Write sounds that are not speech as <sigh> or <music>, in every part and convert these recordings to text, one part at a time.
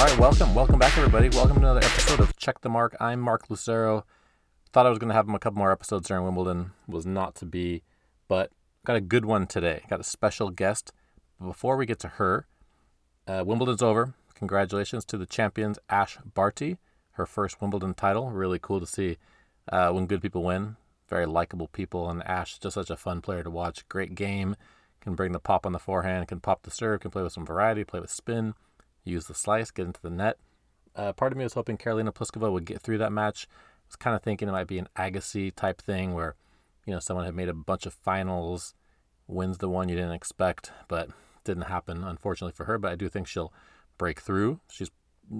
All right, welcome, welcome back, everybody. Welcome to another episode of Check the Mark. I'm Mark Lucero. Thought I was going to have him a couple more episodes during Wimbledon, was not to be, but got a good one today. Got a special guest. Before we get to her, uh, Wimbledon's over. Congratulations to the champions, Ash Barty, her first Wimbledon title. Really cool to see uh, when good people win. Very likable people, and Ash just such a fun player to watch. Great game, can bring the pop on the forehand, can pop the serve, can play with some variety, play with spin use the slice, get into the net. Uh, part of me was hoping Karolina Pliskova would get through that match. I was kind of thinking it might be an Agassi type thing where, you know, someone had made a bunch of finals, wins the one you didn't expect, but didn't happen, unfortunately for her. But I do think she'll break through. She's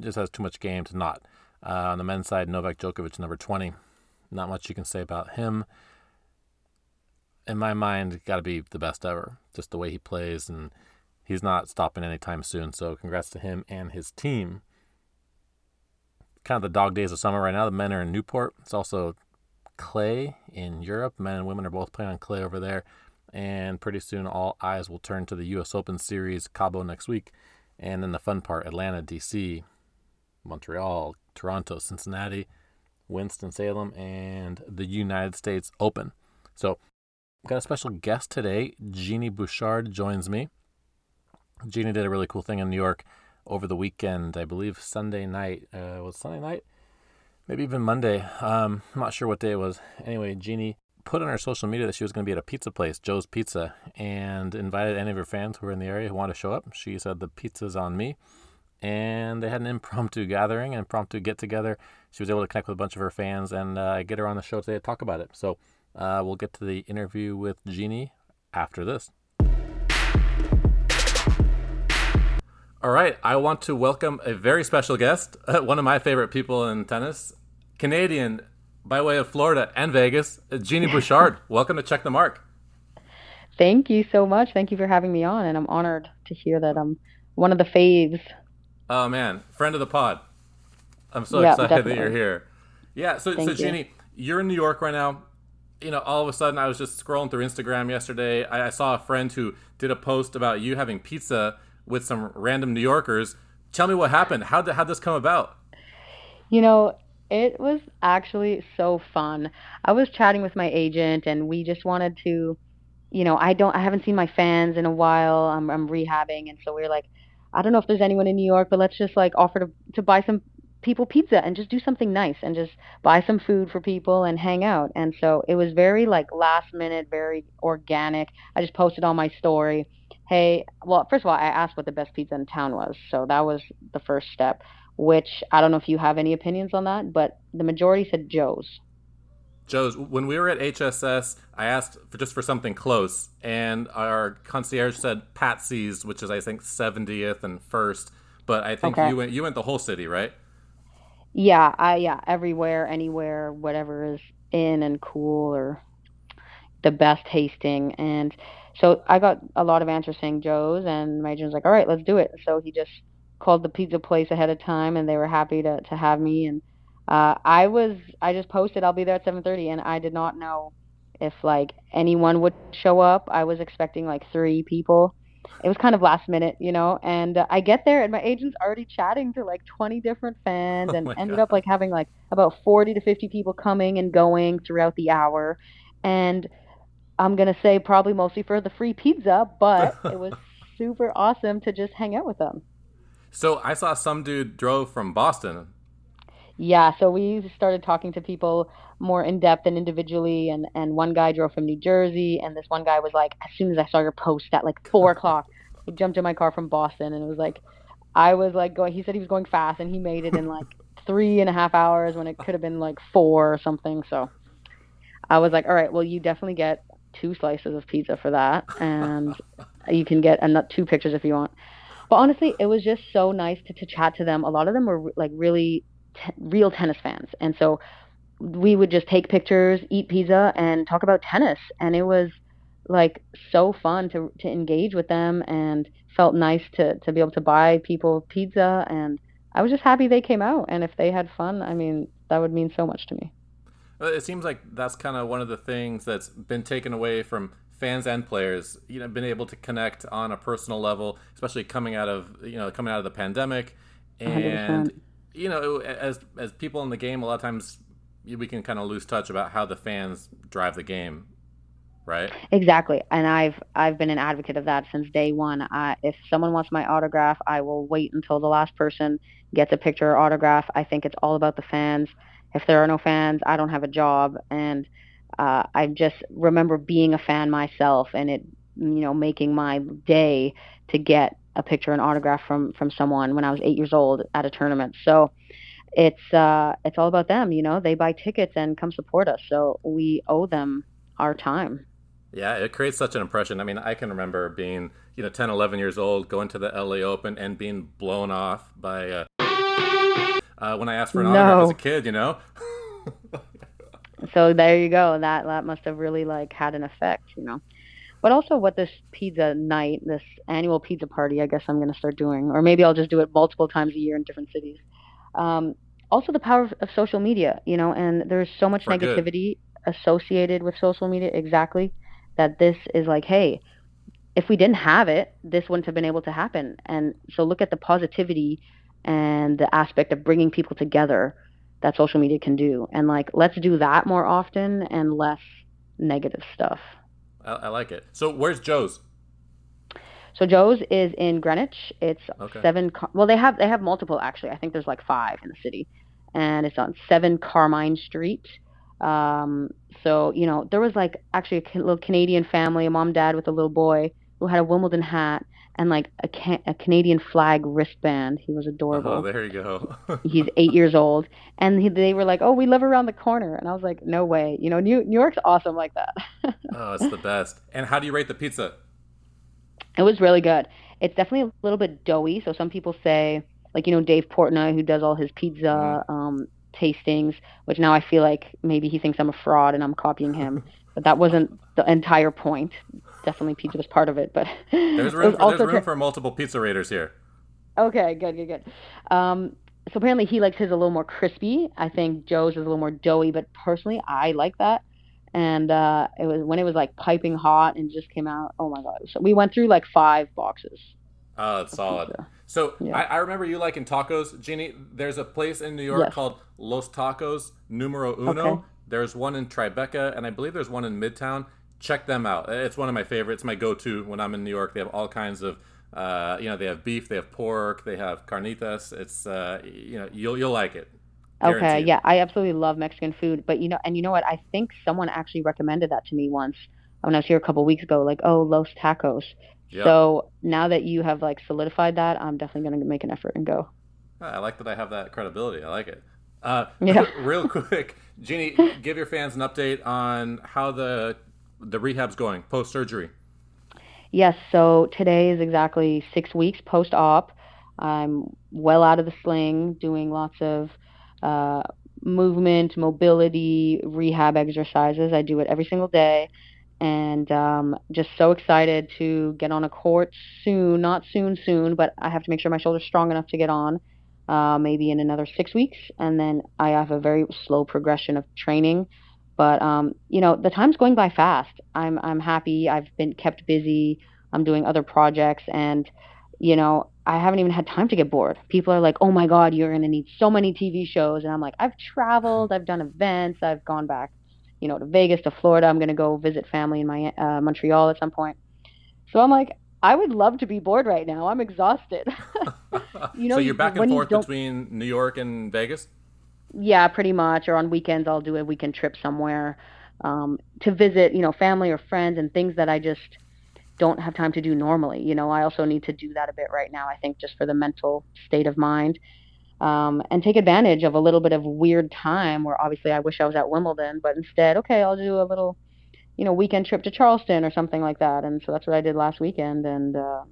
just has too much game to not. Uh, on the men's side, Novak Djokovic, number 20. Not much you can say about him. In my mind, got to be the best ever. Just the way he plays and he's not stopping anytime soon. So congrats to him and his team. Kind of the dog days of summer right now. The men are in Newport. It's also clay in Europe. Men and women are both playing on clay over there. And pretty soon, all eyes will turn to the U.S. Open Series, Cabo next week. And then the fun part Atlanta, D.C., Montreal, Toronto, Cincinnati, Winston-Salem, and the United States Open. So, I've got a special guest today. Genie Bouchard joins me. Genie did a really cool thing in New York over the weekend. I believe Sunday night. Uh, was Sunday night? Maybe even Monday. Um, I'm not sure what day it was. Anyway, Genie put on her social media that she was going to be at a pizza place, Joe's Pizza, and invited any of her fans who were in the area who wanted to show up. She said the pizza's on me. And they had an <laughs> impromptu gathering, an impromptu get together. She was able to connect with a bunch of her fans and uh, get her on the show today to talk about it. So uh, we'll get to the interview with Genie after this. All right, I want to welcome a very special guest, <laughs> one of my favorite people in tennis, Canadian by way of Florida and Vegas, Genie Bouchard. <laughs> welcome to Check the Mark. Thank you so much. Thank you for having me on, and I'm honored to hear that I'm one of the faves. Oh man, friend of the pod. I'm so yeah, excited definitely. that you're here. Yeah, so Thank so Genie, you. you're in New York right now. You know, all of a sudden, I was just scrolling through Instagram yesterday. I, I saw a friend who did a post about you having pizza with some random New Yorkers. Tell me what happened. How did how this come about? You know, it was actually so fun. I was chatting with my agent, and we just wanted to, you know, I don't, I haven't seen my fans in a while. I'm, I'm rehabbing, and so we are like, I don't know if there's anyone in New York, but let's just like offer to to buy some people pizza and just do something nice and just buy some food for people and hang out. And so it was very like last minute, very organic. I just posted on my story hey, well, first of all, I asked what the best pizza in town was. So that was the first step, which I don't know if you have any opinions on that, but the majority said Joe's. Joe's. When we were at HSS, I asked for just for something close, and our concierge said Patsy's, which is I think 70th and First. But I think okay. you went you went the whole city, right? Yeah, I yeah, everywhere, anywhere, whatever is in and cool or the best tasting. And so I got a lot of answers saying Joe's, and my agent was like, "All right, let's do it." So he just called the pizza place ahead of time, and they were happy to to have me. And uh, I was I just posted I'll be there at 7:30, and I did not know if like anyone would show up. I was expecting like three people. It was kind of last minute, you know. And uh, I get there, and my agent's already chatting to like 20 different fans, <laughs> oh and ended God. up like having like about 40 to 50 people coming and going throughout the hour, and I'm gonna say probably mostly for the free pizza, but <laughs> it was super awesome to just hang out with them. So I saw some dude drove from Boston. Yeah, so we started talking to people more in depth and individually, and and one guy drove from New Jersey, and this one guy was like, as soon as I saw your post at like four o'clock, <laughs> he jumped in my car from Boston, and it was like, I was like going. He said he was going fast, and he made it in like <laughs> three and a half hours when it could have been like four or something. So I was like, all right, well, you definitely get two slices of pizza for that, and <laughs> you can get another two pictures if you want. But honestly, it was just so nice to, to chat to them. A lot of them were like really real tennis fans, and so we would just take pictures, eat pizza, and talk about tennis. And it was like so fun to to engage with them, and felt nice to to be able to buy people pizza. And I was just happy they came out, and if they had fun, I mean, that would mean so much to me. It seems like that's kind of one of the things that's been taken away from fans and players. You know, been able to connect on a personal level, especially coming out of you know coming out of the pandemic. And you know, as as people in the game, a lot of times we can kind of lose touch about how the fans drive the game, right? Exactly, and I've I've been an advocate of that since day one. I, if someone wants my autograph, I will wait until the last person gets a picture or autograph. I think it's all about the fans. If there are no fans, I don't have a job, and uh, I just remember being a fan myself, and it you know making my day to get a picture and autograph from from someone when I was eight years old at a tournament. So it's uh, it's all about them. You know, they buy tickets and come support us, so we owe them our time. Yeah, it creates such an impression. I mean, I can remember being, you know, 10, 11 years old, going to the LA Open and being blown off by uh, uh, when I asked for an no. autograph as a kid, you know? <laughs> so there you go. That that must have really like had an effect, you know. But also, what this pizza night, this annual pizza party, I guess I'm going to start doing, or maybe I'll just do it multiple times a year in different cities. Um, also, the power of, of, social media, you know, and there's so much For negativity good. associated with social media. Exactly, that this is like, hey, if we didn't have it, this wouldn't have been able to happen. And so, look at the positivity and the aspect of bringing people together that social media can do, and like, let's do that more often and less negative stuff. I, I like it. So where's Joe's? So Joe's is in Greenwich. It's okay. seven. Well, they have they have multiple actually. I think there's like five in the city, and it's on Seven Carmine Street. Um, so you know there was like actually a little Canadian family, a mom dad with a little boy who had a Wimbledon hat and like a, ca- a Canadian flag wristband. He was adorable. Oh, there you go. <laughs> He's eight years old, and he, they were like, "Oh, we live around the corner," and I was like, "No way!" You know, New New York's awesome like that. <laughs> oh, it's the best. And how do you rate the pizza? It was really good. It's definitely a little bit doughy. So some people say, like you know, Dave Portnoy, who does all his pizza mm-hmm. um, tastings, which now I feel like maybe he thinks I'm a fraud and I'm copying him. <laughs> but that wasn't the entire point definitely pizza was part of it, but <laughs> there's room, for, there's room for multiple pizza raiders here. Okay, good, good, good. Um, so apparently he likes his a little more crispy. I think Joe's is a little more doughy, but personally I like that. And uh, it was when it was like piping hot and just came out. Oh my god! So we went through like five boxes. Oh, that's solid. Pizza. So yeah. I, I, remember you liking tacos, Genie. There's a place in New York yes. called Los Tacos Numero Uno. Okay. There's one in Tribeca, and I believe there's one in Midtown check them out. It's one of my favorites. My go-to when I'm in New York. They have all kinds of, uh, you know, they have beef, they have pork, they have carnitas. It's, uh, you know, you'll you'll like it. Guaranteed. Okay, yeah, I absolutely love Mexican food, but you know, and you know what? I think someone actually recommended that to me once when I was here a couple weeks ago. Like, oh, Los Tacos. Yep. So now that you have like solidified that, I'm definitely going to make an effort and go. I like that I have that credibility. I like it. Uh, yeah. <laughs> real quick, Genie, <laughs> give your fans an update on how the the rehab's going post surgery? Yes. So today is exactly six weeks post op. I'm well out of the sling, doing lots of uh, movement, mobility, rehab exercises. I do it every single day, and um, just so excited to get on a court soon. Not soon, soon, but I have to make sure my shoulder's strong enough to get on. Uh, maybe in another six weeks, and then I have a very slow progression of training but um, you know, the time's going by fast. I'm I'm happy. I've been kept busy. I'm doing other projects, and you know, I haven't even had time to get bored. People are like, "Oh my God, you're gonna need so many TV shows," and I'm like, "I've traveled. I've done events. I've gone back, you know, to Vegas, to Florida. I'm gonna go visit family in my uh, Montreal at some point." So I'm like, I would love to be bored right now. I'm exhausted. <laughs> you know, so you're back and forth between New York and Vegas. Yeah, pretty much. Or on weekends, I'll do a weekend trip somewhere um, to visit, you know, family or friends and things that I just don't have time to do normally. You know, I also need to do that a bit right now. I think just for the mental state of mind. Um, and take advantage of a little bit of weird time where obviously I wish I was at Wimbledon, but instead, okay, I'll do a little, you know, weekend trip to Charleston or something like that. And so that's what I did last weekend. And uh,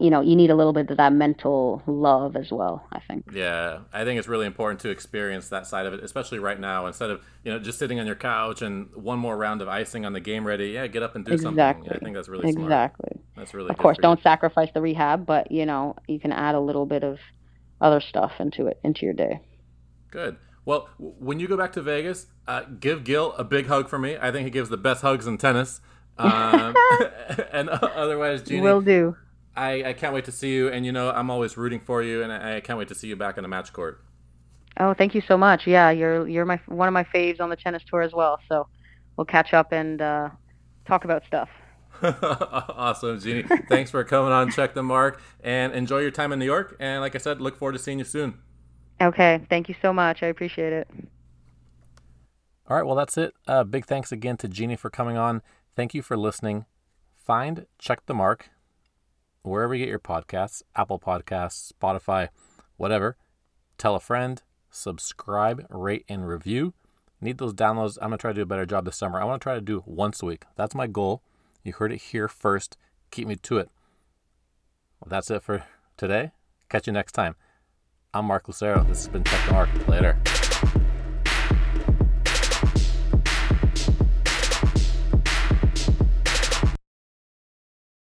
you know you need a little bit of that mental love as well i think. Yeah i think it's really important to experience that side of it especially right now. Instead of you know just sitting on your couch and one more round of icing on the game ready yeah get up and do exactly. something. Yeah, i think that's really smart. exactly. That's really of course don't sacrifice the rehab but you know you can add a little bit of other stuff into it into your day. Good. Well when you go back to vegas uh, give gil a big hug for me. I think he gives the best hugs in tennis. Um, <laughs> <laughs> and otherwise Genie, will do I, I can't wait to see you. And you know, I'm always rooting for you, and I, I can't wait to see you back on the match court. Oh, thank you so much. Yeah, you're you're my one of my faves on the tennis tour as well. So we'll catch up and uh, talk about stuff. <laughs> awesome, Genie. Thanks for coming on Check the Mark and enjoy your time in New York. And like I said, look forward to seeing you soon. Okay. Thank you so much. I appreciate it. All right. Well, that's it. Uh, big thanks again to Genie for coming on. Thank you for listening. Find Check the Mark wherever you get your podcasts Apple Podcasts, Spotify, whatever. Tell a friend, subscribe, rate, and review. Need those downloads. I'm going to try to do a better job this summer. I want to try to do once a week. That's my goal. You heard it here first. Keep me to it. Well, that's it for today. Catch you next time. I'm Mark Lucero. This has been Tech Mark. Later.